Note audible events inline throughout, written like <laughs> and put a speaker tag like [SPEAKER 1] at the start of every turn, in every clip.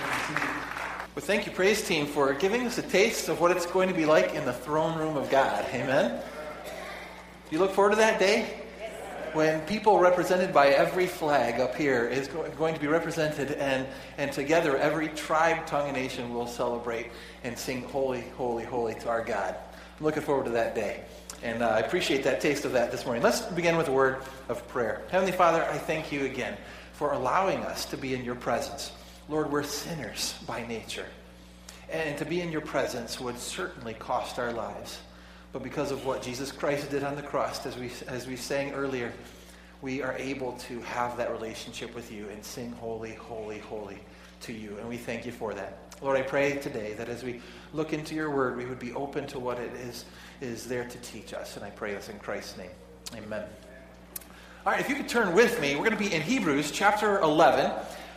[SPEAKER 1] Well, thank you, praise team, for giving us a taste of what it's going to be like in the throne room of God. Amen. You look forward to that day when people represented by every flag up here is going to be represented, and, and together every tribe, tongue, and nation will celebrate and sing holy, holy, holy to our God. I'm looking forward to that day. And uh, I appreciate that taste of that this morning. Let's begin with a word of prayer. Heavenly Father, I thank you again for allowing us to be in your presence. Lord, we're sinners by nature. And to be in your presence would certainly cost our lives. But because of what Jesus Christ did on the cross, as we, as we sang earlier, we are able to have that relationship with you and sing holy, holy, holy to you. And we thank you for that. Lord, I pray today that as we look into your word, we would be open to what it is, is there to teach us. And I pray this in Christ's name. Amen. All right, if you could turn with me, we're going to be in Hebrews chapter 11.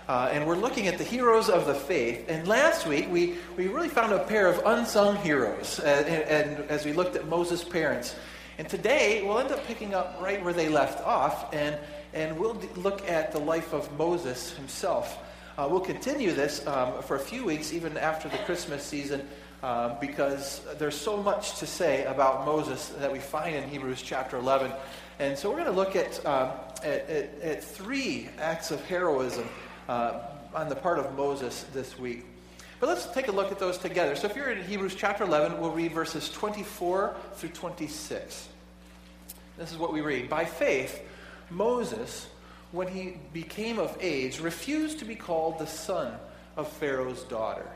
[SPEAKER 1] Uh, and we're looking at the heroes of the faith. And last week, we, we really found a pair of unsung heroes uh, and, and as we looked at Moses' parents. And today, we'll end up picking up right where they left off, and, and we'll d- look at the life of Moses himself. Uh, we'll continue this um, for a few weeks, even after the Christmas season, uh, because there's so much to say about Moses that we find in Hebrews chapter 11. And so we're going to look at, um, at, at, at, three acts of heroism uh, on the part of Moses this week. But let's take a look at those together. So if you're in Hebrews chapter 11, we'll read verses 24 through 26. This is what we read. By faith, Moses, when he became of age, refused to be called the son of Pharaoh's daughter,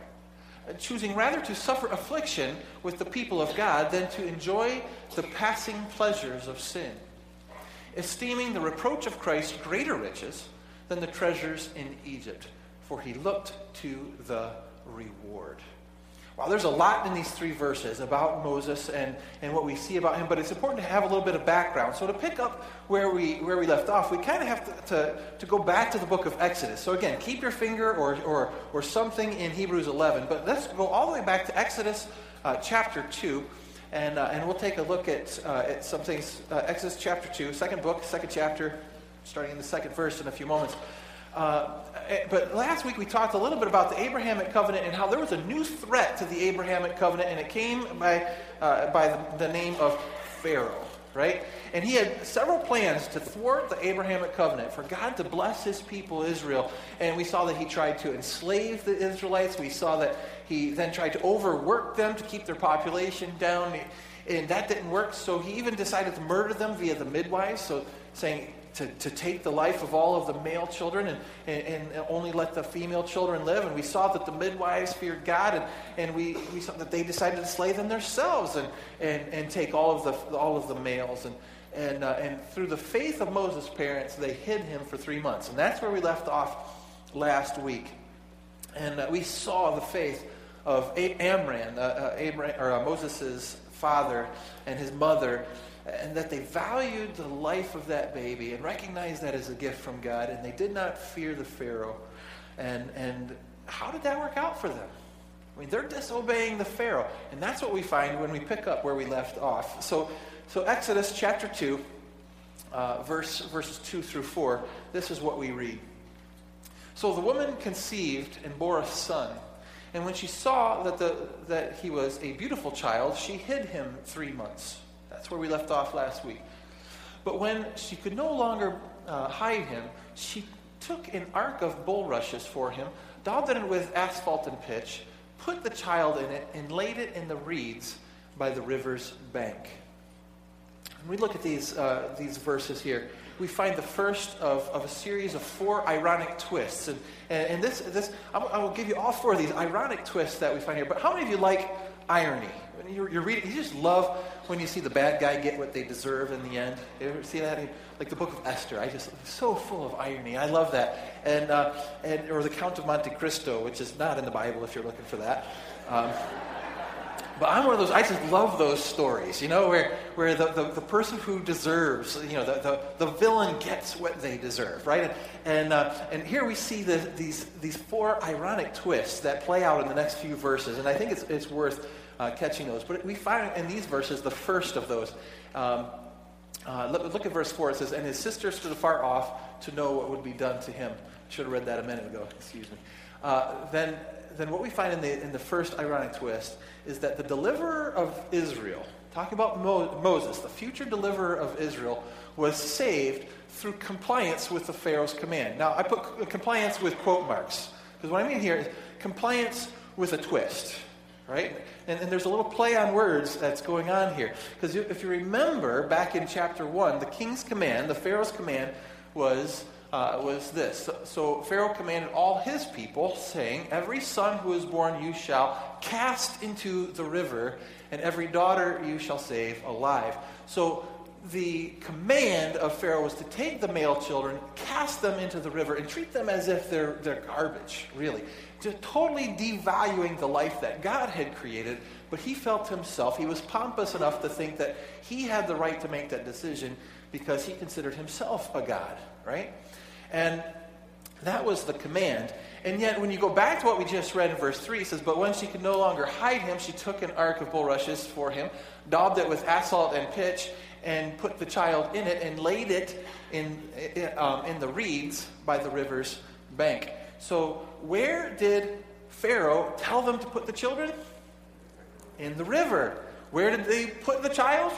[SPEAKER 1] choosing rather to suffer affliction with the people of God than to enjoy the passing pleasures of sin esteeming the reproach of Christ greater riches than the treasures in Egypt, for he looked to the reward. Well, there's a lot in these three verses about Moses and, and what we see about him, but it's important to have a little bit of background. So to pick up where we, where we left off, we kind of have to, to, to go back to the book of Exodus. So again, keep your finger or, or, or something in Hebrews 11, but let's go all the way back to Exodus uh, chapter 2. And, uh, and we'll take a look at, uh, at some things. Uh, Exodus chapter 2, second book, second chapter, starting in the second verse in a few moments. Uh, eh, but last week we talked a little bit about the Abrahamic covenant and how there was a new threat to the Abrahamic covenant, and it came by, uh, by the, the name of Pharaoh right? And he had several plans to thwart the Abrahamic covenant, for God to bless his people Israel. And we saw that he tried to enslave the Israelites. We saw that he then tried to overwork them to keep their population down. And that didn't work, so he even decided to murder them via the midwives. So saying, to, to take the life of all of the male children and, and, and, only let the female children live. And we saw that the midwives feared God, and, and we, we saw that they decided to slay them themselves and, and, and take all of the, all of the males. And, and, uh, and through the faith of Moses' parents, they hid him for three months. And that's where we left off last week. And uh, we saw the faith of Amram, uh, uh, or uh, Moses' father and his mother and that they valued the life of that baby and recognized that as a gift from God, and they did not fear the Pharaoh. And, and how did that work out for them? I mean, they're disobeying the Pharaoh. And that's what we find when we pick up where we left off. So, so Exodus chapter 2, uh, verse, verses 2 through 4, this is what we read. So the woman conceived and bore a son. And when she saw that, the, that he was a beautiful child, she hid him three months. That's where we left off last week. But when she could no longer uh, hide him, she took an ark of bulrushes for him, daubed it with asphalt and pitch, put the child in it, and laid it in the reeds by the river's bank. When we look at these, uh, these verses here, we find the first of, of a series of four ironic twists. And, and, and this, this I will give you all four of these ironic twists that we find here. But how many of you like irony? When you're, you're reading, you just love when you see the bad guy get what they deserve in the end. You ever see that? Like the book of Esther. I just, so full of irony. I love that. And, uh, and, or the Count of Monte Cristo, which is not in the Bible if you're looking for that. Um, but I'm one of those, I just love those stories, you know, where, where the, the, the person who deserves, you know, the, the, the villain gets what they deserve, right? And, and, uh, and here we see the, these, these four ironic twists that play out in the next few verses. And I think it's, it's worth uh, catching those. But we find in these verses the first of those. Um, uh, look, look, at verse 4. It says, And his sister stood afar off to know what would be done to him. Should have read that a minute ago. Excuse me. uh, then, then what we find in the, in the first ironic twist is that the deliverer of Israel, talking about Mo- Moses, the future deliverer of Israel, was saved through compliance with the Pharaoh's command. Now, I put compliance with quote marks, because what I mean here is compliance with a twist, right? And, and there's a little play on words that's going on here. Because if you remember back in chapter 1, the king's command, the Pharaoh's command, was, uh, was this. So, so Pharaoh commanded all his people, saying, Every son who is born you shall cast into the river, and every daughter you shall save alive. So the command of Pharaoh was to take the male children, cast them into the river, and treat them as if they're, they're garbage, really. Just totally devaluing the life that God had created, but he felt himself, he was pompous enough to think that he had the right to make that decision because he considered himself a God, right? And that was the command. And yet, when you go back to what we just read in verse 3, it says, But when she could no longer hide him, she took an ark of bulrushes for him, daubed it with asphalt and pitch, and put the child in it and laid it in, um, in the reeds by the river's bank. So, where did Pharaoh tell them to put the children? In the river. Where did they put the child?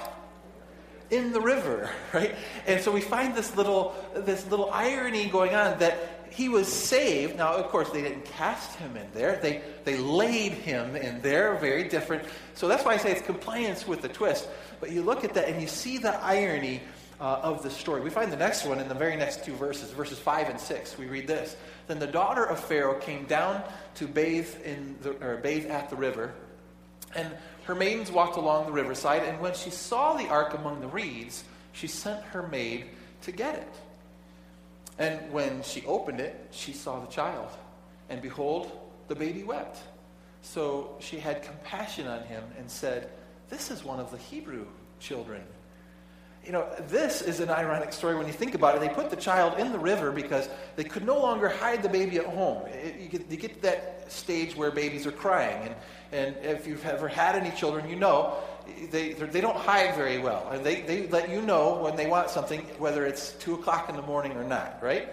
[SPEAKER 1] In the river, <laughs> right? And so we find this little this little irony going on that he was saved. Now, of course, they didn't cast him in there. They they laid him in there, very different. So that's why I say it's compliance with the twist. But you look at that and you see the irony uh, of the story. We find the next one in the very next two verses, verses 5 and 6. We read this Then the daughter of Pharaoh came down to bathe, in the, or bathe at the river, and her maidens walked along the riverside. And when she saw the ark among the reeds, she sent her maid to get it. And when she opened it, she saw the child. And behold, the baby wept. So she had compassion on him and said, this is one of the Hebrew children. You know, this is an ironic story when you think about it. They put the child in the river because they could no longer hide the baby at home. It, you, get, you get to that stage where babies are crying. And, and if you've ever had any children, you know they, they don't hide very well. And they, they let you know when they want something, whether it's 2 o'clock in the morning or not, right?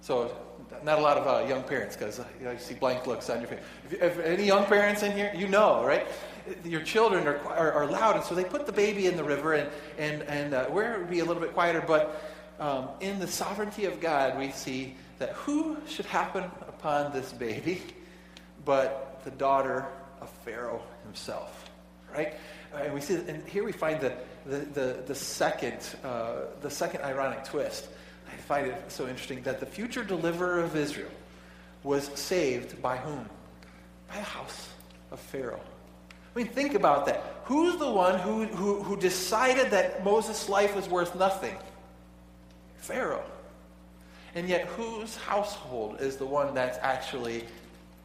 [SPEAKER 1] So, not a lot of uh, young parents because you, know, see blank looks on your face. If, if any young parents in here, you know, right? your children are, are, are, loud. And so they put the baby in the river, and, and, and uh, where it would be a little bit quieter. But um, in the sovereignty of God, we see that who should happen upon this baby but the daughter of Pharaoh himself, right? And we see, and here we find the, the, the, the second, uh, the second ironic twist. I find it so interesting that the future deliverer of Israel was saved by whom? By the house of Pharaoh. I mean, think about that. Who's the one who, who, who decided that Moses' life was worth nothing? Pharaoh. And yet, whose household is the one that's actually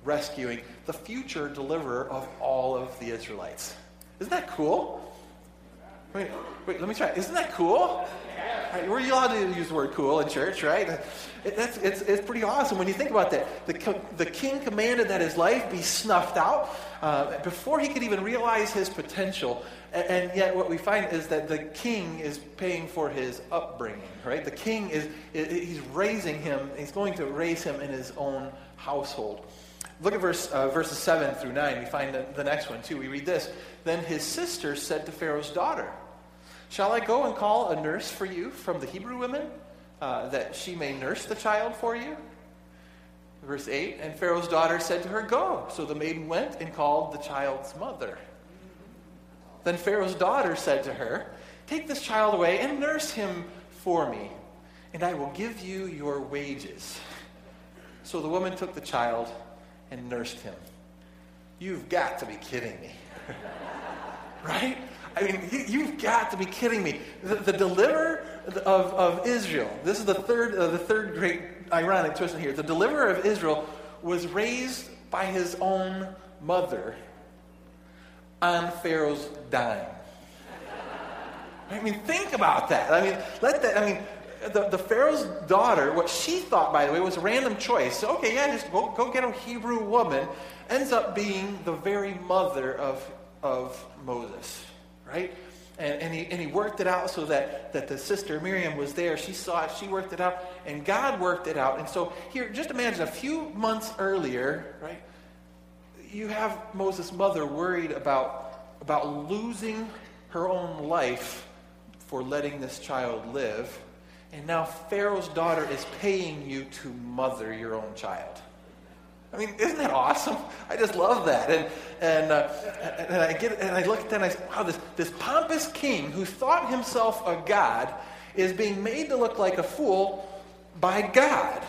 [SPEAKER 1] rescuing the future deliverer of all of the Israelites? Isn't that cool? Wait, wait, let me try. Isn't that cool? Right, we're allowed to use the word cool in church, right? It, that's, it's, it's pretty awesome when you think about that. The, the king commanded that his life be snuffed out uh, before he could even realize his potential. And, and, yet, what we find is that the king is paying for his upbringing, right? The king is, he's raising him, he's going to raise him in his own household. Look at verse, uh, verses 7 through 9. We find the, the next one, too. We read this. Then his sister said to Pharaoh's daughter, Shall I go and call a nurse for you from the Hebrew women, uh, that she may nurse the child for you? Verse 8 And Pharaoh's daughter said to her, Go. So the maiden went and called the child's mother. Then Pharaoh's daughter said to her, Take this child away and nurse him for me, and I will give you your wages. So the woman took the child and nursed him. You've got to be kidding me. <laughs> right? I mean, you, have got to be kidding me. The, the deliverer of, of Israel, this is the third, uh, the third great ironic twist in here. The deliverer of Israel was raised by his own mother on Pharaoh's dime. I mean, think about that. I mean, let that, I mean, the, the Pharaoh's daughter, what she thought, by the way, was a random choice. So, okay, yeah, just go, go get a Hebrew woman, ends up being the very mother of, of Moses, right? And, and, he, and he worked it out so that, that the sister Miriam was there. She saw it, she worked it out, and God worked it out. And so here, just imagine a few months earlier, right? You have Moses' mother worried about, about losing her own life for letting this child live. And now Pharaoh's daughter is paying you to mother your own child. I mean, isn't that awesome? I just love that. And, and, uh, and I get and I look at that and I say, wow, this, this pompous king who thought himself a god is being made to look like a fool by God.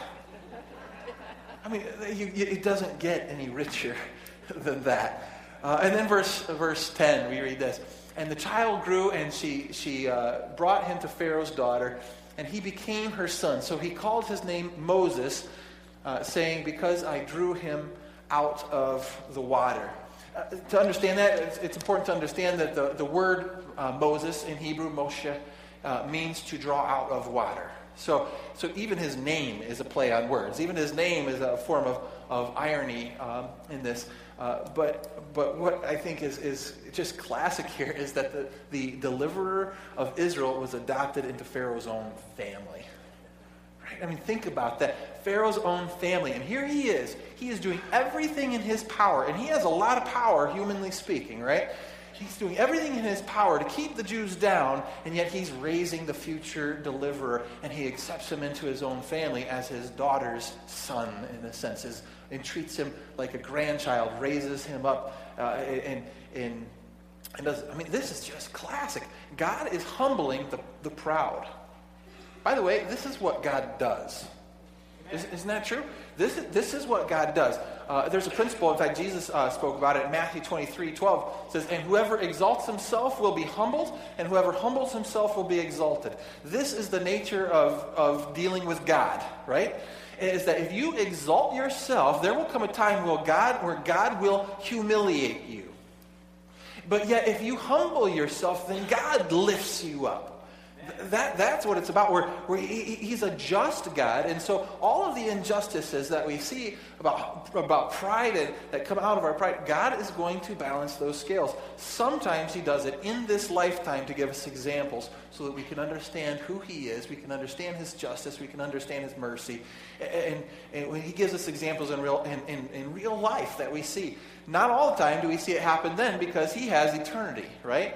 [SPEAKER 1] I mean, you, you, it doesn't get any richer <laughs> than that. Uh, and then verse, verse 10, we read this. And the child grew, and she, she uh, brought him to Pharaoh's daughter, and he became her son. So he called his name Moses, uh, saying, Because I drew him out of the water. Uh, to understand that, it's, it's, important to understand that the, the word uh, Moses in Hebrew, Moshe, uh, means to draw out of water. So, so even his name is a play on words. Even his name is a form of, of irony um, in this. Uh, but, but what I think is, is just classic here is that the, the deliverer of Israel was adopted into Pharaoh's own family. I mean, think about that. Pharaoh's own family. And here he is. He is doing everything in his power. And he has a lot of power, humanly speaking, right? He's doing everything in his power to keep the Jews down, and yet he's raising the future deliverer, and he accepts him into his own family as his daughter's son, in a sense, is, and treats him like a grandchild, raises him up, uh, and, and, and does, I mean, this is just classic. God is humbling the, the proud. By the way, this is what God does. Isn't that true? This is, this is what God does. Uh, there's a principle, in fact, Jesus uh, spoke about it in Matthew 23 12. It says, And whoever exalts himself will be humbled, and whoever humbles himself will be exalted. This is the nature of, of dealing with God, right? Is that if you exalt yourself, there will come a time where God, where God will humiliate you. But yet, if you humble yourself, then God lifts you up. That, that's what it's about. Where, where he, he's a just God. And so all of the injustices that we see about, about pride and, that come out of our pride, God is going to balance those scales. Sometimes he does it in this lifetime to give us examples so that we can understand who he is, we can understand his justice, we can understand his mercy. And, and when he gives us examples in real, in, in, in real life that we see, not all the time do we see it happen then because he has eternity, right?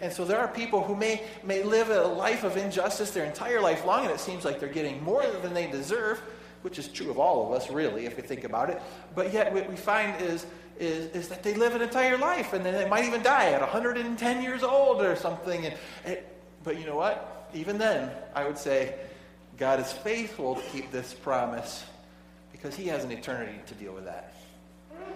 [SPEAKER 1] And so there are people who may, may live a life of injustice their entire life long, and it seems like they're getting more than they deserve, which is true of all of us, really, if we think about it. But yet, what we find is, is, is that they live an entire life, and then they might even die at 110 years old or something. And, but you know what? Even then, I would say God is faithful to keep this promise because He has an eternity to deal with that.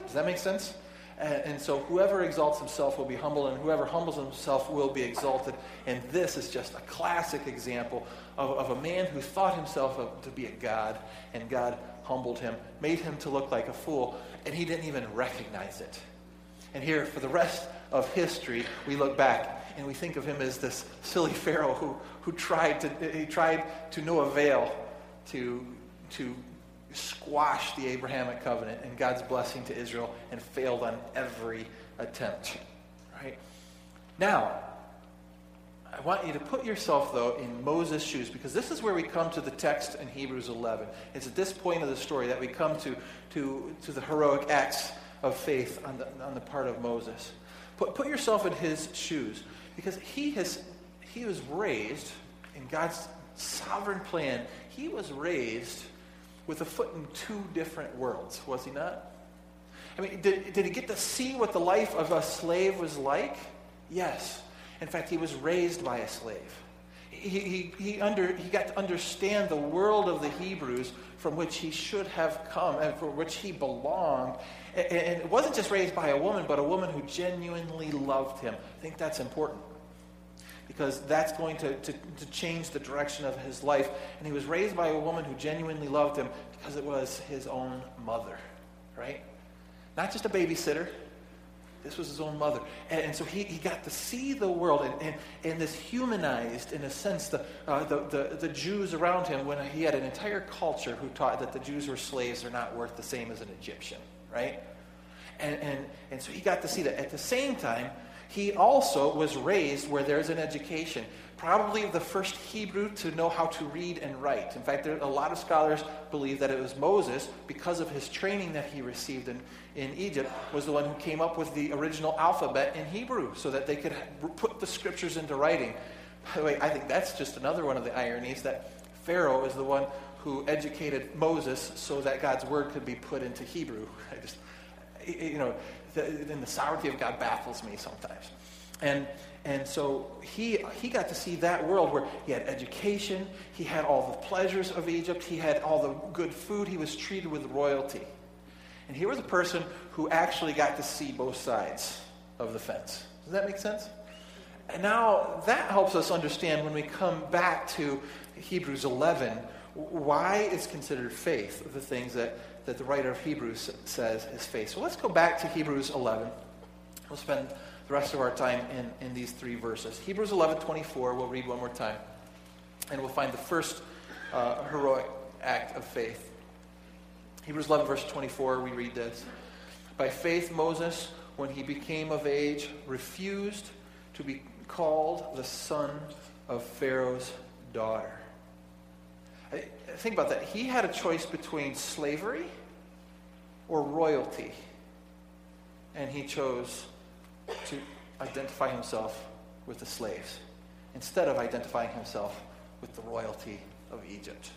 [SPEAKER 1] Does that make sense? And, and, so whoever exalts himself will be humbled, and whoever humbles himself will be exalted. And this is just a classic example of, of a man who thought himself to be a god, and God humbled him, made him to look like a fool, and he didn't even recognize it. And here, for the rest of history, we look back and we think of him as this silly Pharaoh who, who tried, to, he tried to no avail to, to squashed the Abrahamic covenant and God's blessing to Israel and failed on every attempt. Right? Now, I want you to put yourself, though, in Moses' shoes because this is where we come to the text in Hebrews 11. It's at this point of the story that we come to, to, to the heroic acts of faith on the, on the part of Moses. Put, put yourself in his shoes because he, has, he was raised in God's sovereign plan. He was raised with a foot in two different worlds, was he not? I mean, did, did he get to see what the life of a slave was like? Yes. In fact, he was raised by a slave. He, he, he, under, he got to understand the world of the Hebrews from which he should have come and for which he belonged. And, and it wasn't just raised by a woman, but a woman who genuinely loved him. I think that's important because that's going to, to, to, change the direction of his life. And he was raised by a woman who genuinely loved him because it was his own mother, right? Not just a babysitter. This was his own mother. And, and so he, he got to see the world and, and, and this humanized, in a sense, the, uh, the, the, the Jews around him when he had an entire culture who taught that the Jews were slaves are not worth the same as an Egyptian, right? And, and, and so he got to see that. At the same time, He also was raised where there's an education probably the first Hebrew to know how to read and write. In fact, there, a lot of scholars believe that it was Moses, because of his training that he received in, in Egypt, was the one who came up with the original alphabet in Hebrew so that they could put the scriptures into writing. By the way, I think that's just another one of the ironies that Pharaoh is the one who educated Moses so that God's word could be put into Hebrew. <laughs> I just, you know, the, the sovereignty of God baffles me sometimes. And and so he, he got to see that world where he had education, he had all the pleasures of Egypt, he had all the good food, he was treated with royalty. And here was a person who actually got to see both sides of the fence. Does that make sense? And now that helps us understand when we come back to Hebrews 11 why is considered faith the things that, that the writer of Hebrews says is faith. So let's go back to Hebrews 11. We'll spend the rest of our time in, in these three verses. Hebrews 11 24, we'll read one more time. And we'll find the first uh, heroic act of faith. Hebrews 11, verse 24, we read this. By faith, Moses, when he became of age, refused to be called the son of Pharaoh's daughter. I, think about that. He had a choice between slavery or royalty, and he chose to identify himself with the slaves instead of identifying himself with the royalty of Egypt.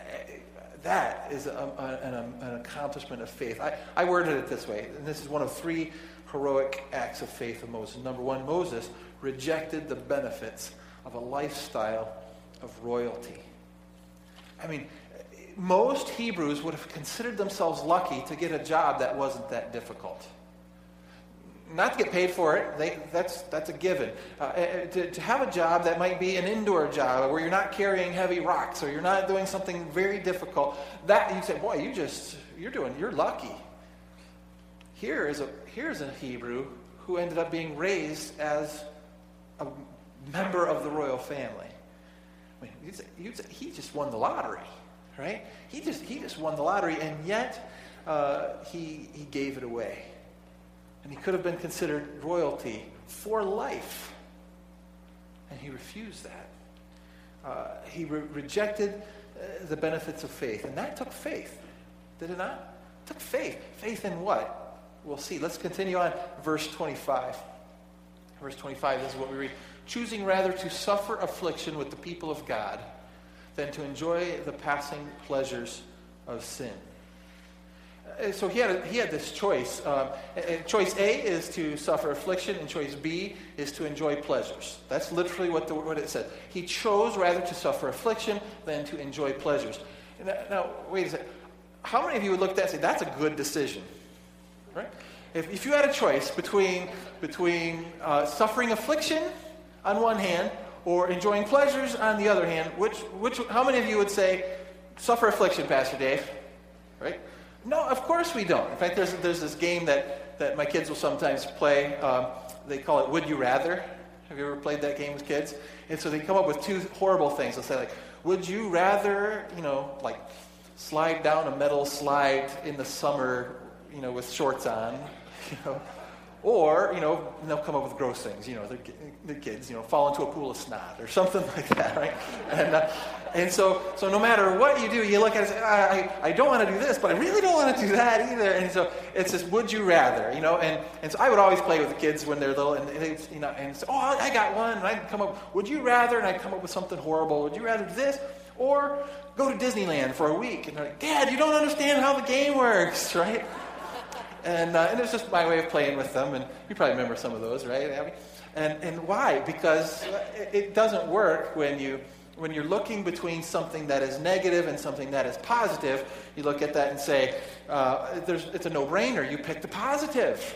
[SPEAKER 1] Eh, that is a, an, um, an, accomplishment of faith. I, I worded it this way, and this is one of three heroic acts of faith of Moses. Number one, Moses rejected the benefits of a lifestyle of royalty. I mean, most Hebrews would have considered themselves lucky to get a job that wasn't that difficult not to get paid for it, they, that's, that's a given. Uh, eh, eh, to, to have a job that might be an indoor job where you're not carrying heavy rocks or you're not doing something very difficult, that you say, boy, you just, you're doing, you're lucky. Here is a, here's a Hebrew who ended up being raised as a member of the royal family. I mean, say, you'd say, he just won the lottery, right? He just, he just won the lottery, and yet uh, he, he gave it away. And he could have been considered royalty for life. And he refused that. Uh, he re- rejected uh, the benefits of faith. And that took faith, did it not? It took faith. Faith in what? We'll see. Let's continue on verse 25. Verse 25, this is what we read. Choosing rather to suffer affliction with the people of God than to enjoy the passing pleasures of sin. Uh, so he had, a, he had this choice. Um, choice A is to suffer affliction, and choice B is to enjoy pleasures. That's literally what, the, what it said. He chose rather to suffer affliction than to enjoy pleasures. Now, now, wait a second. How many of you would look at that and say, that's a good decision? Right? If, if you had a choice between, between uh, suffering affliction on one hand or enjoying pleasures on the other hand, which, which, how many of you would say, suffer affliction, Pastor Dave? Right? No, of course we don't. In fact, there's, there's this game that, that my kids will sometimes play. Um, they call it Would You Rather. Have you ever played that game with kids? And so they come up with two horrible things. They'll say, like, would you rather, you know, like slide down a metal slide in the summer, you know, with shorts on, <laughs> you know, or, you know, they'll come up with gross things, you know, the, kids, you know, fall into a pool of snot or something <laughs> like that, right? And, uh, and so, so no matter what you do, you look at it and say, I, I, don't want to do this, but I really don't want to do that either. And so it's this would you rather, you know? And, and so I would always play with the kids when they're little, and, they, you know, and say, oh, I got one. And I'd come up, would you rather? And I'd come up with something horrible. Would you rather do this? Or go to Disneyland for a week? And they're like, Dad, you don't understand how the game works, <laughs> right? And, uh, and it was just my way of playing with them. And you probably remember some of those, right, Abby? And, and why? Because it, doesn't work when you when you're looking between something that is negative and something that is positive, you look at that and say, uh, it's a no brainer. You pick the positive.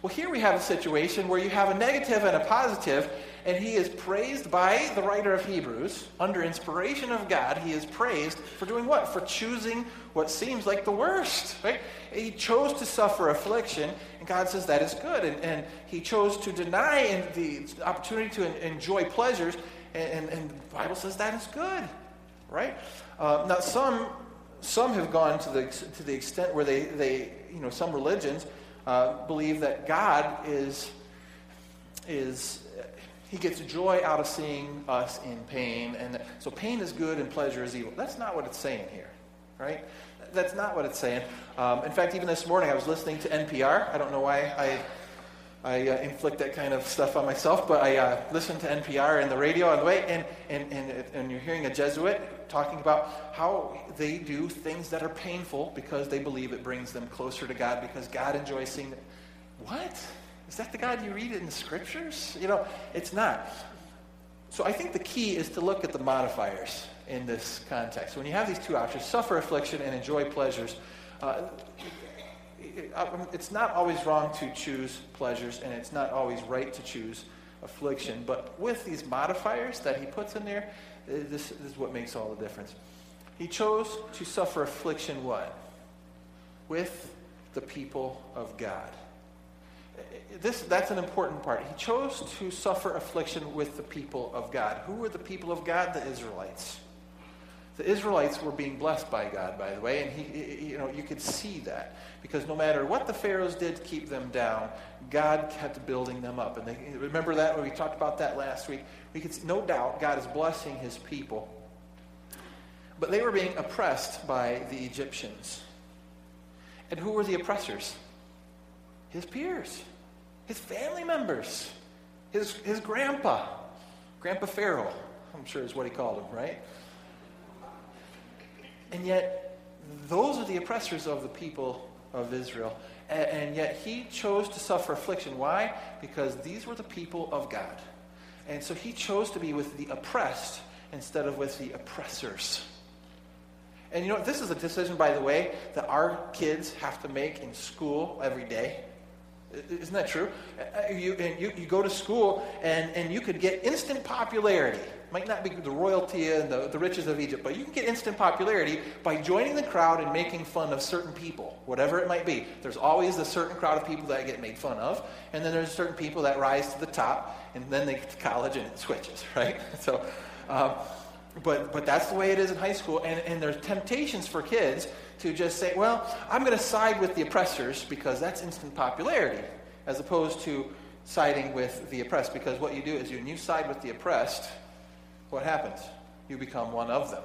[SPEAKER 1] Well, here we have a situation where you have a negative and a positive, and he is praised by the writer of Hebrews, under inspiration of God, he is praised for doing what? For choosing what seems like the worst, right? He chose to suffer affliction, and God says that is good. And, and he chose to deny the opportunity to enjoy pleasures, and, and, the Bible says that is good, right? Uh, now, some, some have gone to the, to the extent where they, they, you know, some religions uh, believe that God is is he gets joy out of seeing us in pain. And so pain is good and pleasure is evil. That's not what it's saying here, right? That's not what it's saying. Um, in fact, even this morning I was listening to NPR. I don't know why I, I uh, inflict that kind of stuff on myself, but I uh, listened to NPR and the radio on the way, and, and, and, and you're hearing a Jesuit talking about how they do things that are painful because they believe it brings them closer to God because God enjoys seeing it. What? Is that the God you read in the scriptures? You know, it's not. So I think the key is to look at the modifiers in this context. When you have these two options, suffer affliction and enjoy pleasures, uh, it's not always wrong to choose pleasures, and it's not always right to choose affliction. But with these modifiers that he puts in there, this, this is what makes all the difference. He chose to suffer affliction what? With the people of God this, that's an important part. He chose to suffer affliction with the people of God. Who were the people of God? The Israelites. The Israelites were being blessed by God, by the way, and he, you know, you could see that because no matter what the pharaohs did to keep them down, God kept building them up. And they, remember that when we talked about that last week. We could see, no doubt God is blessing His people, but they were being oppressed by the Egyptians. And who were the oppressors? His peers his family members, his, his grandpa, Grandpa Pharaoh, I'm sure is what he called him, right? And yet, those are the oppressors of the people of Israel. And, and yet, he chose to suffer affliction. Why? Because these were the people of God. And so he chose to be with the oppressed instead of with the oppressors. And you know, this is a decision, by the way, that our kids have to make in school every day. Isn't that true? Uh, you, and you, you go to school and, and you could get instant popularity. Might not be the royalty and the, the riches of Egypt, but you can get instant popularity by joining the crowd and making fun of certain people, whatever it might be. There's always a certain crowd of people that get made fun of, and then there's certain people that rise to the top, and then they get to college and it switches, <laughs> right? So, um, but, but that's the way it is in high school, and, and there's temptations for kids to just say, well, I'm going to side with the oppressors because that's instant popularity, as opposed to siding with the oppressed. Because what you do is when you side with the oppressed, what happens? You become one of them.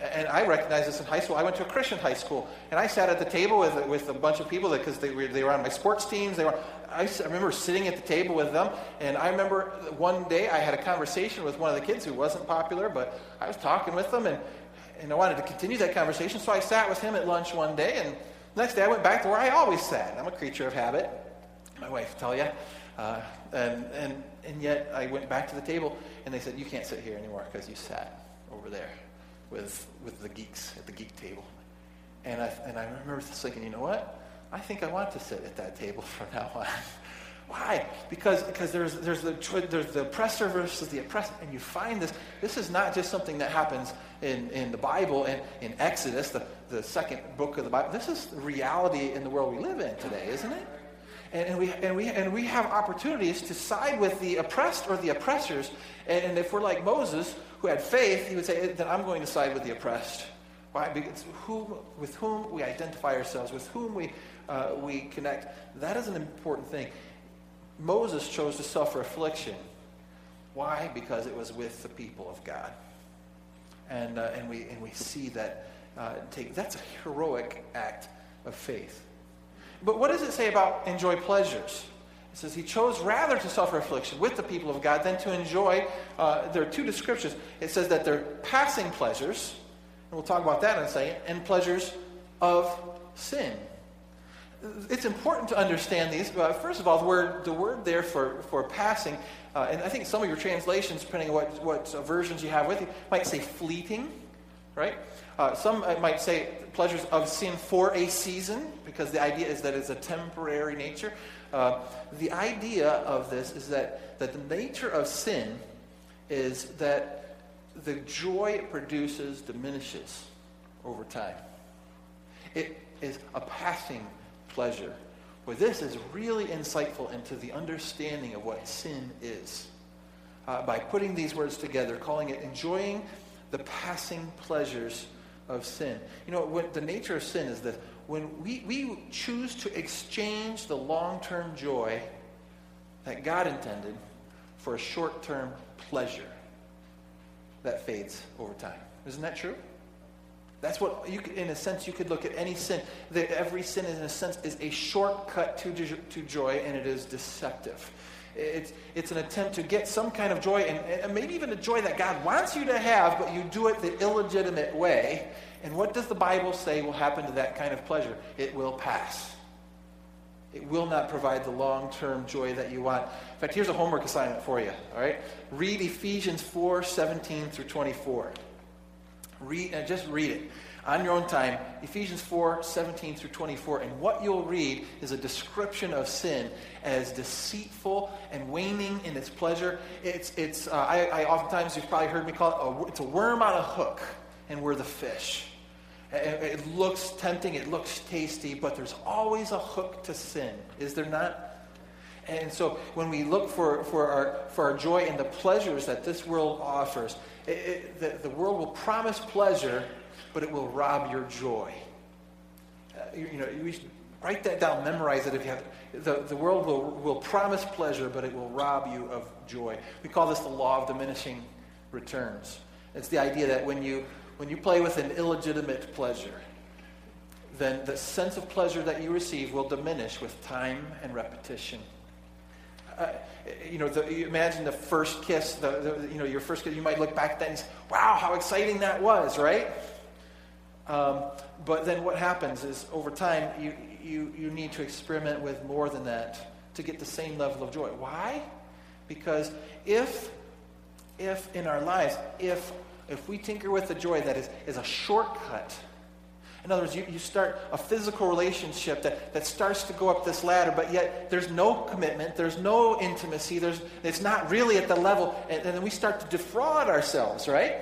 [SPEAKER 1] And I recognize this in high school. I went to a Christian high school, and I sat at the table with, with a bunch of people because they were, they were on my sports teams. They were, I, remember sitting at the table with them, and I remember one day I had a conversation with one of the kids who wasn't popular, but I was talking with them, and, and I wanted to continue that conversation, so I sat with him at lunch one day, and the next day I went back to where I always sat. I'm a creature of habit, my wife tell you. Uh, and, and, and yet I went back to the table, and they said, you can't sit here anymore because you sat over there with, with the geeks at the geek table. And I, and I remember thinking, you know what? I think I want to sit at that table from now on. <laughs> Why? Because, because there's, there's, the, there's the oppressor versus the oppressed, and you find this. This is not just something that happens in, in the Bible and in Exodus, the, the second book of the Bible. This is the reality in the world we live in today, isn't it? And, and, we, and, we, and we have opportunities to side with the oppressed or the oppressors. And, and if we're like Moses, who had faith, he would say, then I'm going to side with the oppressed. Why? Because whom, with whom we identify ourselves, with whom we, uh, we connect, that is an important thing. Moses chose to suffer affliction. Why? Because it was with the people of God. And, uh, and, we, and we see that uh, take, that's a heroic act of faith. But what does it say about enjoy pleasures? It says he chose rather to suffer affliction with the people of God than to enjoy. Uh, there are two descriptions. It says that they're passing pleasures, and we'll talk about that in a second, and pleasures of sin it's important to understand these. Uh, first of all, the word, the word there for, for passing, uh, and I think some of your translations, depending on what, what uh, versions you have with you, might say fleeting, right? Uh, some uh, might say pleasures of sin for a season, because the idea is that it's a temporary nature. Uh, the idea of this is that, that the nature of sin is that the joy it produces diminishes over time. It is a passing pleasure. Well, this is really insightful into the understanding of what sin is. Uh, by putting these words together, calling it enjoying the passing pleasures of sin. You know, what the nature of sin is that when we, we choose to exchange the long term joy that God intended for a short term pleasure that fades over time. Isn't that true? That's what you, in a sense, you could look at any sin. Every sin, in a sense, is a shortcut to, to joy, and it is deceptive. It's, it's an attempt to get some kind of joy, and, and maybe even a joy that God wants you to have, but you do it the illegitimate way. And what does the Bible say will happen to that kind of pleasure? It will pass. It will not provide the long term joy that you want. In fact, here's a homework assignment for you. All right? Read Ephesians 4 17 through 24. Read, uh, just read it on your own time. Ephesians 4 17 through 24. And what you'll read is a description of sin as deceitful and waning in its pleasure. It's, it's, uh, I, I, oftentimes, you've probably heard me call it a, it's a worm on a hook, and we're the fish. It looks tempting, it looks tasty, but there's always a hook to sin, is there not? And so when we look for, for, our, for our joy in the pleasures that this world offers, it, it, the, the world will promise pleasure, but it will rob your joy. Uh, you, you, know, you write that down, memorize it if you have. The, the world will, will promise pleasure, but it will rob you of joy. We call this the law of diminishing returns. It's the idea that when you when you play with an illegitimate pleasure, then the sense of pleasure that you receive will diminish with time and repetition. Uh, you know, the, imagine the first kiss, the, the, you know, your first kiss, you might look back at that and say, wow, how exciting that was, right? Um, but then what happens is over time, you, you, you need to experiment with more than that to get the same level of joy. Why? Because if, if in our lives, if if we tinker with the joy that is, is a shortcut, in other words, you, you start a physical relationship that, that starts to go up this ladder, but yet there's no commitment, there's no intimacy, there's, it's not really at the level, and, and then we start to defraud ourselves, right?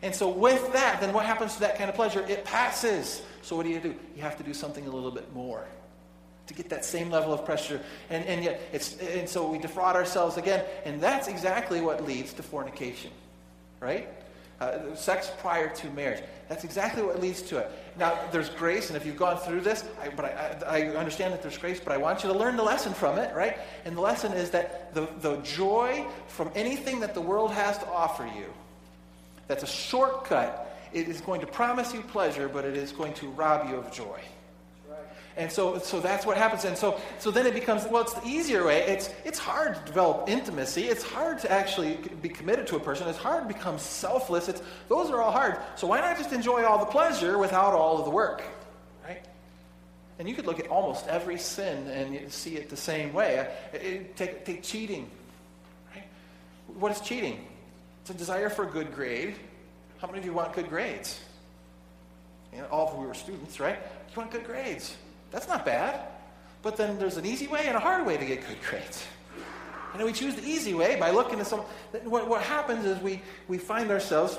[SPEAKER 1] And so, with that, then what happens to that kind of pleasure? It passes. So, what do you do? You have to do something a little bit more to get that same level of pressure. And, and yet, it's, and so we defraud ourselves again. And that's exactly what leads to fornication, right? Uh, sex prior to marriage. That's exactly what leads to it. Now, there's grace, and if you've gone through this, I, but I, I, understand that there's grace, but I want you to learn the lesson from it, right? And the lesson is that the, the joy from anything that the world has to offer you, that's a shortcut, it is going to promise you pleasure, but it is going to rob you of joy. And so, so that's what happens. And so, so then it becomes, well, it's the easier way. It's, it's hard to develop intimacy. It's hard to actually be committed to a person. It's hard to become selfless. It's, those are all hard. So why not just enjoy all the pleasure without all of the work? Right? And you could look at almost every sin and see it the same way. Uh, take, take cheating. Right? What is cheating? It's a desire for a good grade. How many of you want good grades? You know, all of we were students, right? You want good grades. That's not bad. But then there's an easy way and a hard way to get good grades. And we choose the easy way by looking at some. What, what happens is we, we find ourselves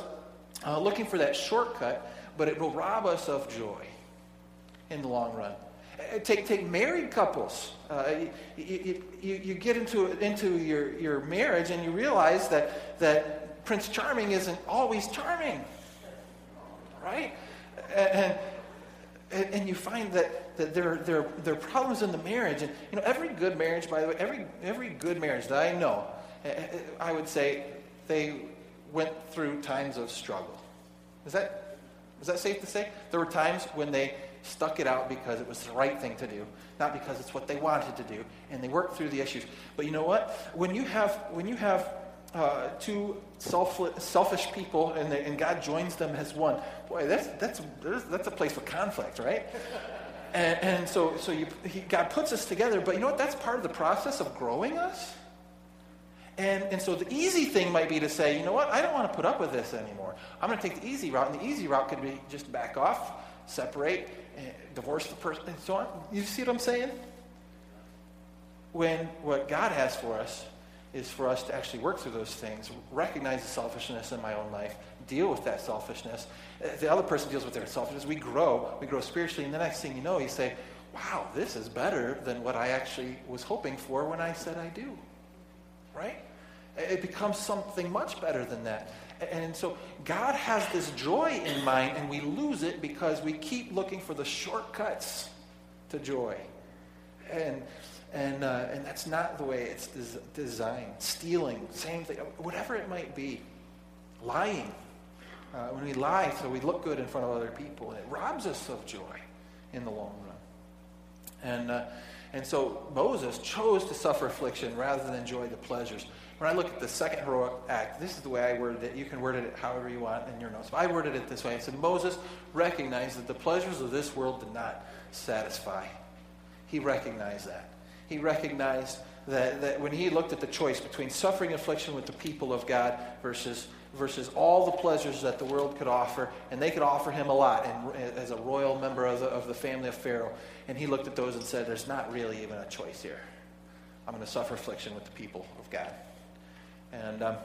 [SPEAKER 1] uh, looking for that shortcut, but it will rob us of joy in the long run. Uh, take, take married couples. Uh, you, you, you, get into, into your, your marriage and you realize that, that Prince Charming isn't always charming. Right? And, and, and you find that that there, there, there are problems in the marriage. And, you know, every good marriage, by the way, every, every good marriage that I know, eh, eh, I would say they went through times of struggle. Is that, is that safe to say? There were times when they stuck it out because it was the right thing to do, not because it's what they wanted to do, and they worked through the issues. But you know what? When you have, when you have uh, two self, selfish people and, they, and God joins them as one, boy, that's, that's, that's a place for conflict, right? <laughs> And, and so, so you, he, God puts us together, but you know what? That's part of the process of growing us. And, and so the easy thing might be to say, you know what? I don't want to put up with this anymore. I'm going to take the easy route. And the easy route could be just back off, separate, divorce the person, and so on. You see what I'm saying? When what God has for us is for us to actually work through those things, recognize the selfishness in my own life, deal with that selfishness. Uh, the other person deals with their selfishness. We grow, we grow spiritually, and the next thing you know, you say, wow, this is better than what I actually was hoping for when I said I do. Right? It becomes something much better than that. And so God has this joy in mind, and we lose it because we keep looking for the shortcuts to joy. And And, uh, and that's not the way it's des- designed. Stealing, same thing, whatever it might be. Lying. Uh, when we lie, so we look good in front of other people, and it robs us of joy in the long run. And, uh, and so Moses chose to suffer affliction rather than enjoy the pleasures. When I look at the second heroic act, this is the way I worded it. You can word it however you want in your notes. But I worded it this way. I said, Moses recognized that the pleasures of this world did not satisfy. He recognized that. He recognized that, that when he looked at the choice between suffering affliction with the people of God versus, versus all the pleasures that the world could offer, and they could offer him a lot and, as a royal member of the, of the family of Pharaoh, and he looked at those and said, There's not really even a choice here. I'm going to suffer affliction with the people of God. And um,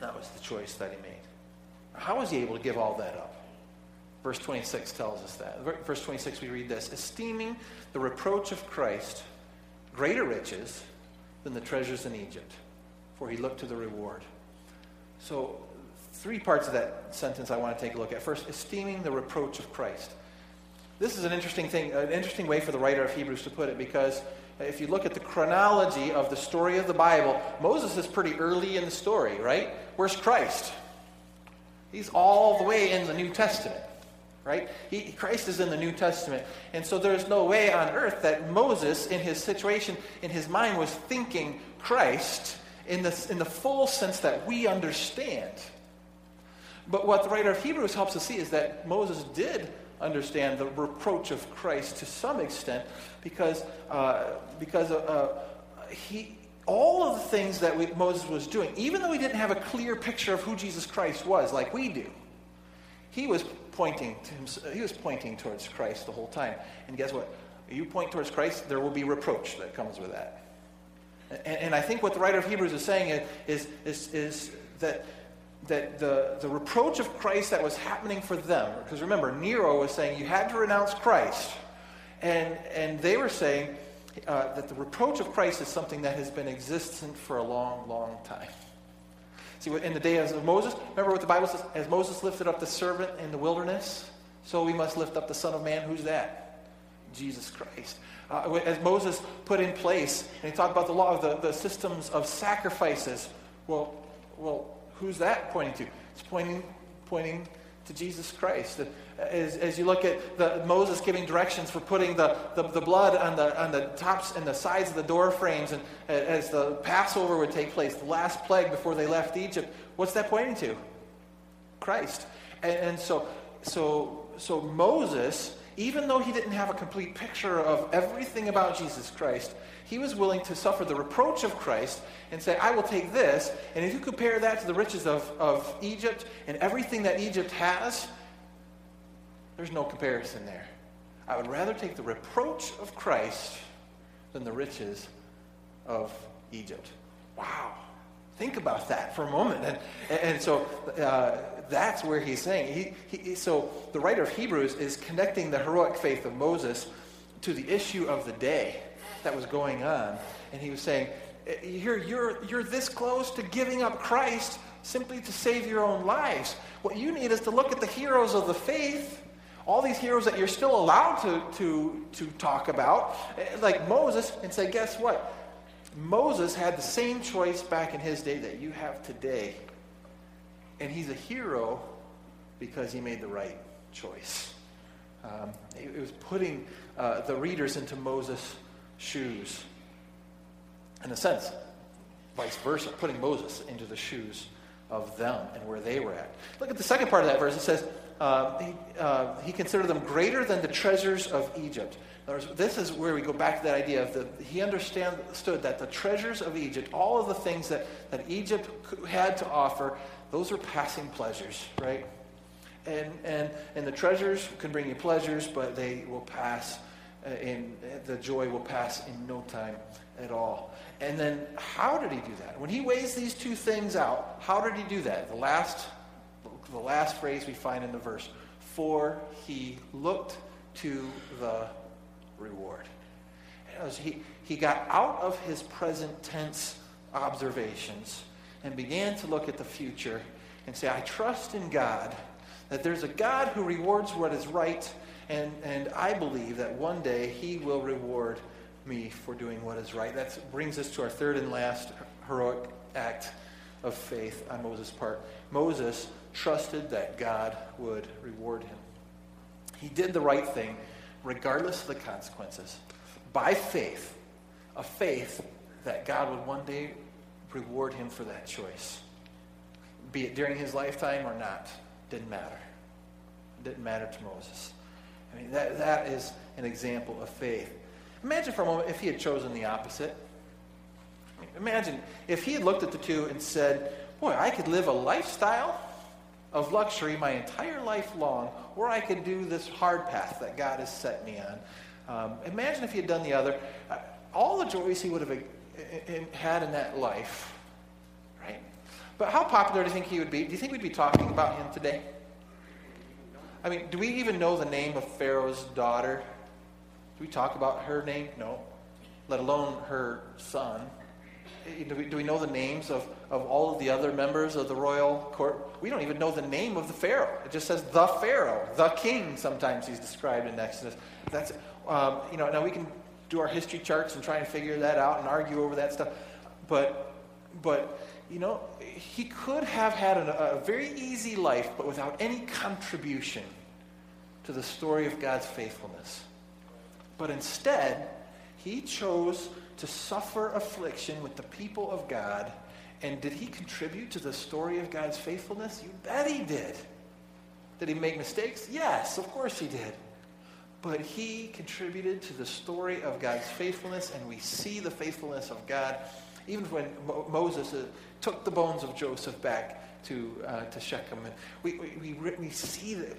[SPEAKER 1] that was the choice that he made. How was he able to give all that up? Verse 26 tells us that. Verse 26, we read this Esteeming the reproach of Christ greater riches than the treasures in Egypt, for he looked to the reward. So, three parts of that sentence I want to take a look at. First, esteeming the reproach of Christ. This is an interesting thing, an interesting way for the writer of Hebrews to put it, because if you look at the chronology of the story of the Bible, Moses is pretty early in the story, right? Where's Christ? He's all the way in the New Testament, right? He, Christ is in the New Testament. And so there's no way on earth that Moses, in his situation, in his mind, was thinking Christ in the, in the full sense that we understand. But what the writer of Hebrews helps us see is that Moses did understand the reproach of Christ to some extent because, uh, because uh, he, all of the things that we, Moses was doing, even though he didn't have a clear picture of who Jesus Christ was like we do, he was pointing to him, he was pointing towards Christ the whole time. And guess what? You point towards Christ, there will be reproach that comes with that. And, and I think what the writer of Hebrews is saying is, is, is that that the, the reproach of Christ that was happening for them, because remember, Nero was saying you had to renounce Christ. And, and they were saying uh, that the reproach of Christ is something that has been existent for a long, long time. See, in the days of Moses, remember what the Bible says? As Moses lifted up the servant in the wilderness, so we must lift up the Son of Man. Who's that? Jesus Christ. Uh, as Moses put in place, and he talked about the law of the, the systems of sacrifices. Well, well, Who's that pointing to? It's pointing, pointing to Jesus Christ. As, as you look at the, Moses giving directions for putting the, the, the, blood on the, on the tops and the sides of the door frames, and as the Passover would take place, the last plague before they left Egypt, what's that pointing to? Christ. And, and so, so, so Moses, even though he didn't have a complete picture of everything about Jesus Christ, he was willing to suffer the reproach of Christ and say, I will take this. And if you compare that to the riches of, of Egypt and everything that Egypt has, there's no comparison there. I would rather take the reproach of Christ than the riches of Egypt. Wow. Think about that for a moment. And, and so uh, that's where he's saying. He, he, so the writer of Hebrews is connecting the heroic faith of Moses to the issue of the day that was going on. And he was saying, eh, you're, you're, you're this close to giving up Christ simply to save your own lives. What you need is to look at the heroes of the faith, all these heroes that you're still allowed to, to, to talk about, eh, like Moses, and say, guess what? Moses had the same choice back in his day that you have today. And he's a hero because he made the right choice. Um, it, it was putting uh, the readers into Moses' shoes. In a sense, vice versa, putting Moses into the shoes of them and where they were at. Look at the second part of that verse. It says, uh, he, uh, he considered them greater than the treasures of Egypt. Words, this is where we go back to that idea of the, he understood that the treasures of Egypt, all of the things that, that Egypt had to offer, those are passing pleasures, right? And, and, and the treasures can bring you pleasures, but they will pass and uh, the joy will pass in no time at all. And then, how did he do that? When he weighs these two things out, how did he do that? The last, the last phrase we find in the verse: "For he looked to the reward." he he got out of his present tense observations and began to look at the future and say, "I trust in God." That there's a God who rewards what is right and, and I believe that one day he will reward me for doing what is right. That brings us to our third and last heroic act of faith on Moses' part. Moses trusted that God would reward him. He did the right thing regardless of the consequences by faith, a faith that God would one day reward him for that choice. Be it during his lifetime or not, didn't matter. Didn't matter to Moses. I mean, that, that is an example of faith. Imagine for a moment if he had chosen the opposite. Imagine if he had looked at the two and said, Boy, I could live a lifestyle of luxury my entire life long, or I could do this hard path that God has set me on. Um, imagine if he had done the other. Uh, all the joys he would have had in that life, right? But how popular do you think he would be? Do you think we'd be talking about him today? I mean, do we even know the name of Pharaoh's daughter? Do we talk about her name? No. Let alone her son. Eh, do we, do we know the names of, of all of the other members of the royal court? We don't even know the name of the Pharaoh. It just says the Pharaoh, the king, sometimes he's described in Exodus. That's, um, you know, now we can do our history charts and try and figure that out and argue over that stuff. But, but you know, he could have had a, a very easy life, but without any contribution to the story of God's faithfulness. But instead, he chose to suffer affliction with the people of God. And did he contribute to the story of God's faithfulness? You bet he did. Did he make mistakes? Yes, of course he did. But he contributed to the story of God's faithfulness, and we see the faithfulness of God even when Mo- Moses uh, took the bones of Joseph back to, uh, to Shechem. And we, we, we, we see that.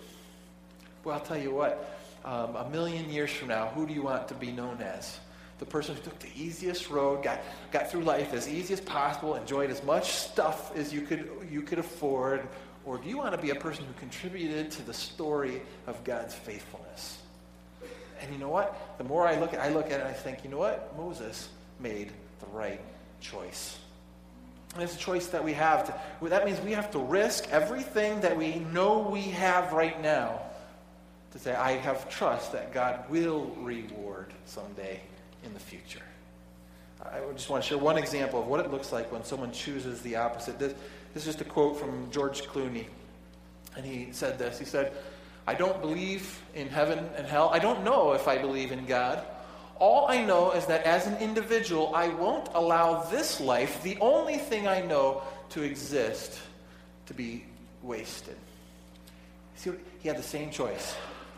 [SPEAKER 1] Well, I'll tell you what, um, a million years from now, who do you want to be known as? The person who took the easiest road, got, got through life as easy as possible, enjoyed as much stuff as you could, you could afford? Or do you want to be a person who contributed to the story of God's faithfulness? And you know what? The more I look at I look at it, I think, you know what? Moses made the right choice. And it's a choice that we have. To, well, that means we have to risk everything that we know we have right now to say, I have trust that God will reward someday in the future. I just want to share one example of what it looks like when someone chooses the opposite. This, this is just a quote from George Clooney. And he said this He said, I don't believe in heaven and hell. I don't know if I believe in God. All I know is that as an individual, I won't allow this life, the only thing I know to exist, to be wasted. See, he had the same choice.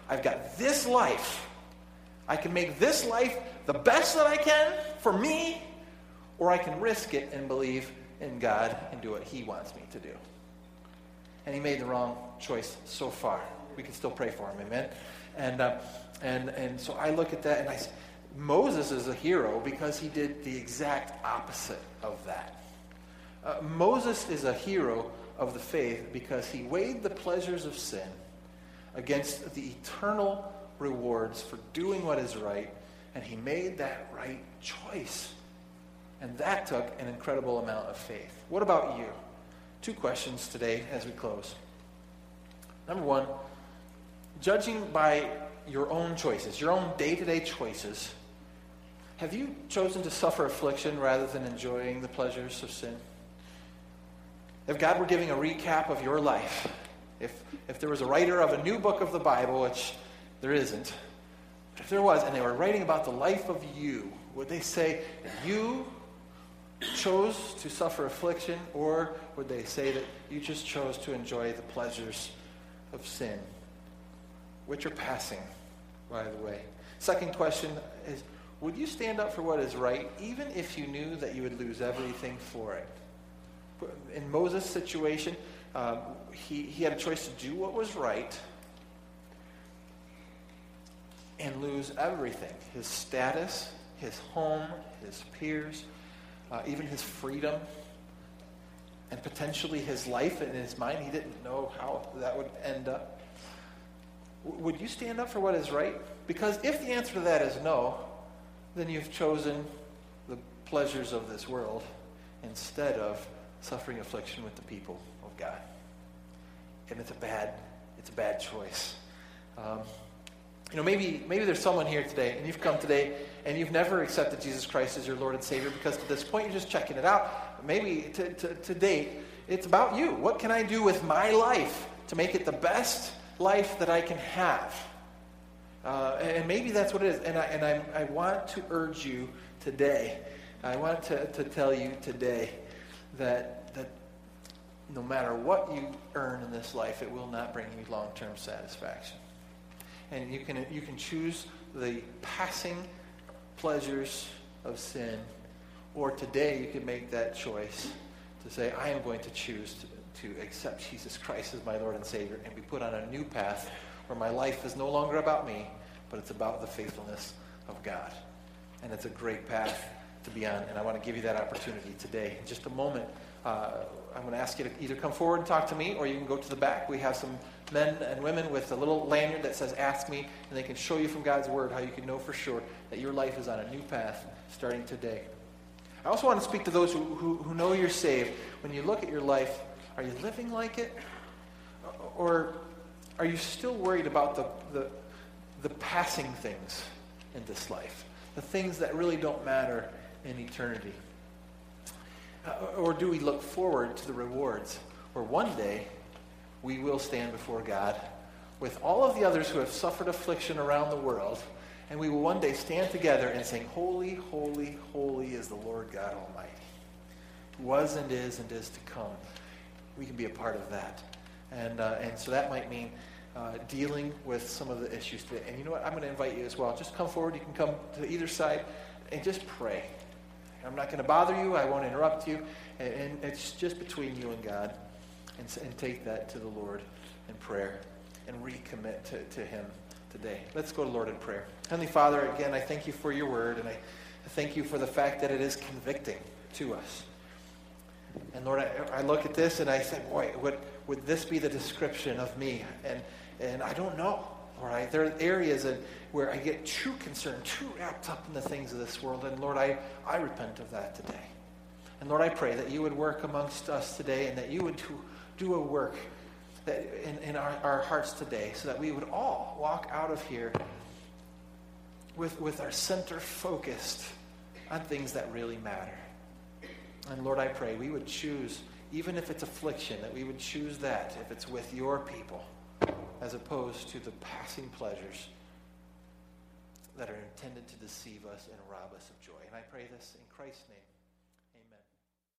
[SPEAKER 1] I've got this life. I can make this life the best that I can for me, or I can risk it and believe in God and do what He wants me to do. And he made the wrong choice so far. We can still pray for him, amen. And uh, and and so I look at that and I, say, Moses is a hero because he did the exact opposite of that. Uh, Moses is a hero of the faith because he weighed the pleasures of sin against the eternal rewards for doing what is right, and he made that right choice. And that took an incredible amount of faith. What about you? Two questions today as we close. Number one, judging by your own choices, your own day to day choices, have you chosen to suffer affliction rather than enjoying the pleasures of sin? If God were giving a recap of your life, if, if there was a writer of a new book of the Bible, which there isn't, but if there was, and they were writing about the life of you, would they say that you chose to suffer affliction, or would they say that you just chose to enjoy the pleasures of sin, which are passing, by the way? Second question is would you stand up for what is right, even if you knew that you would lose everything for it? In Moses' situation, um, he, he had a choice to do what was right and lose everything his status, his home, his peers, uh, even his freedom, and potentially his life And in his mind. He didn't know how that would end up. Would you stand up for what is right? Because if the answer to that is no, then you've chosen the pleasures of this world instead of suffering affliction with the people of God. And it's a bad, it's a bad choice. Um, You know, maybe, maybe there's someone here today, and you've come today, and you've never accepted Jesus Christ as your Lord and Savior because to this point you're just checking it out. Maybe to, to, to date, it's about you. What can I do with my life to make it the best life that I can have? Uh, and maybe that's what it is. And, I, and I, I want to urge you today, I want to, to tell you today that, that no matter what you earn in this life, it will not bring you long term satisfaction and you can, you can choose the passing pleasures of sin, or today you can make that choice to say, I am going to choose to, to accept Jesus Christ as my Lord and Savior and be put on a new path where my life is no longer about me, but it's about the faithfulness of God. And it's a great path to be on, and I want to give you that opportunity today. In just a moment, uh, I'm going to ask you to either come forward and talk to me, or you can go to the back. We have some men and women with a little lanyard that says Ask Me, and they can show you from God's Word how you can know for sure that your life is on a new path starting today. I also want to speak to those who, who, who know you're saved. When you look at your life, are you living like it? Or are you still worried about the, the, the passing things in this life? The things that really don't matter in eternity? Uh, or do we look forward to the rewards where one day we will stand before God with all of the others who have suffered affliction around the world, and we will one day stand together and sing, Holy, holy, holy is the Lord God Almighty, who was and is and is to come. We can be a part of that. And, uh, and so that might mean uh, dealing with some of the issues today. And you know what? I'm going to invite you as well. Just come forward. You can come to either side and just pray. I'm not going to bother you. I won't interrupt you. And, and it's just between you and God and, and take that to the Lord in prayer and recommit to, to Him today. Let's go to Lord in prayer. Heavenly Father, again, I thank you for your word, and I thank you for the fact that it is convicting to us. And Lord, I, I look at this and I say, boy, would, would this be the description of me? And, and I don't know. All right, there are areas where I get too concerned, too wrapped up in the things of this world. And Lord, I, I repent of that today. And Lord, I pray that you would work amongst us today and that you would do do a work that in, in our, our hearts today so that we would all walk out of here with, with our center focused on things that really matter. And Lord, I pray we would choose, even if it's affliction, that we would choose that if it's with your people, as opposed to the passing pleasures that are intended to deceive us and rob us of joy. And I pray this in Christ's name.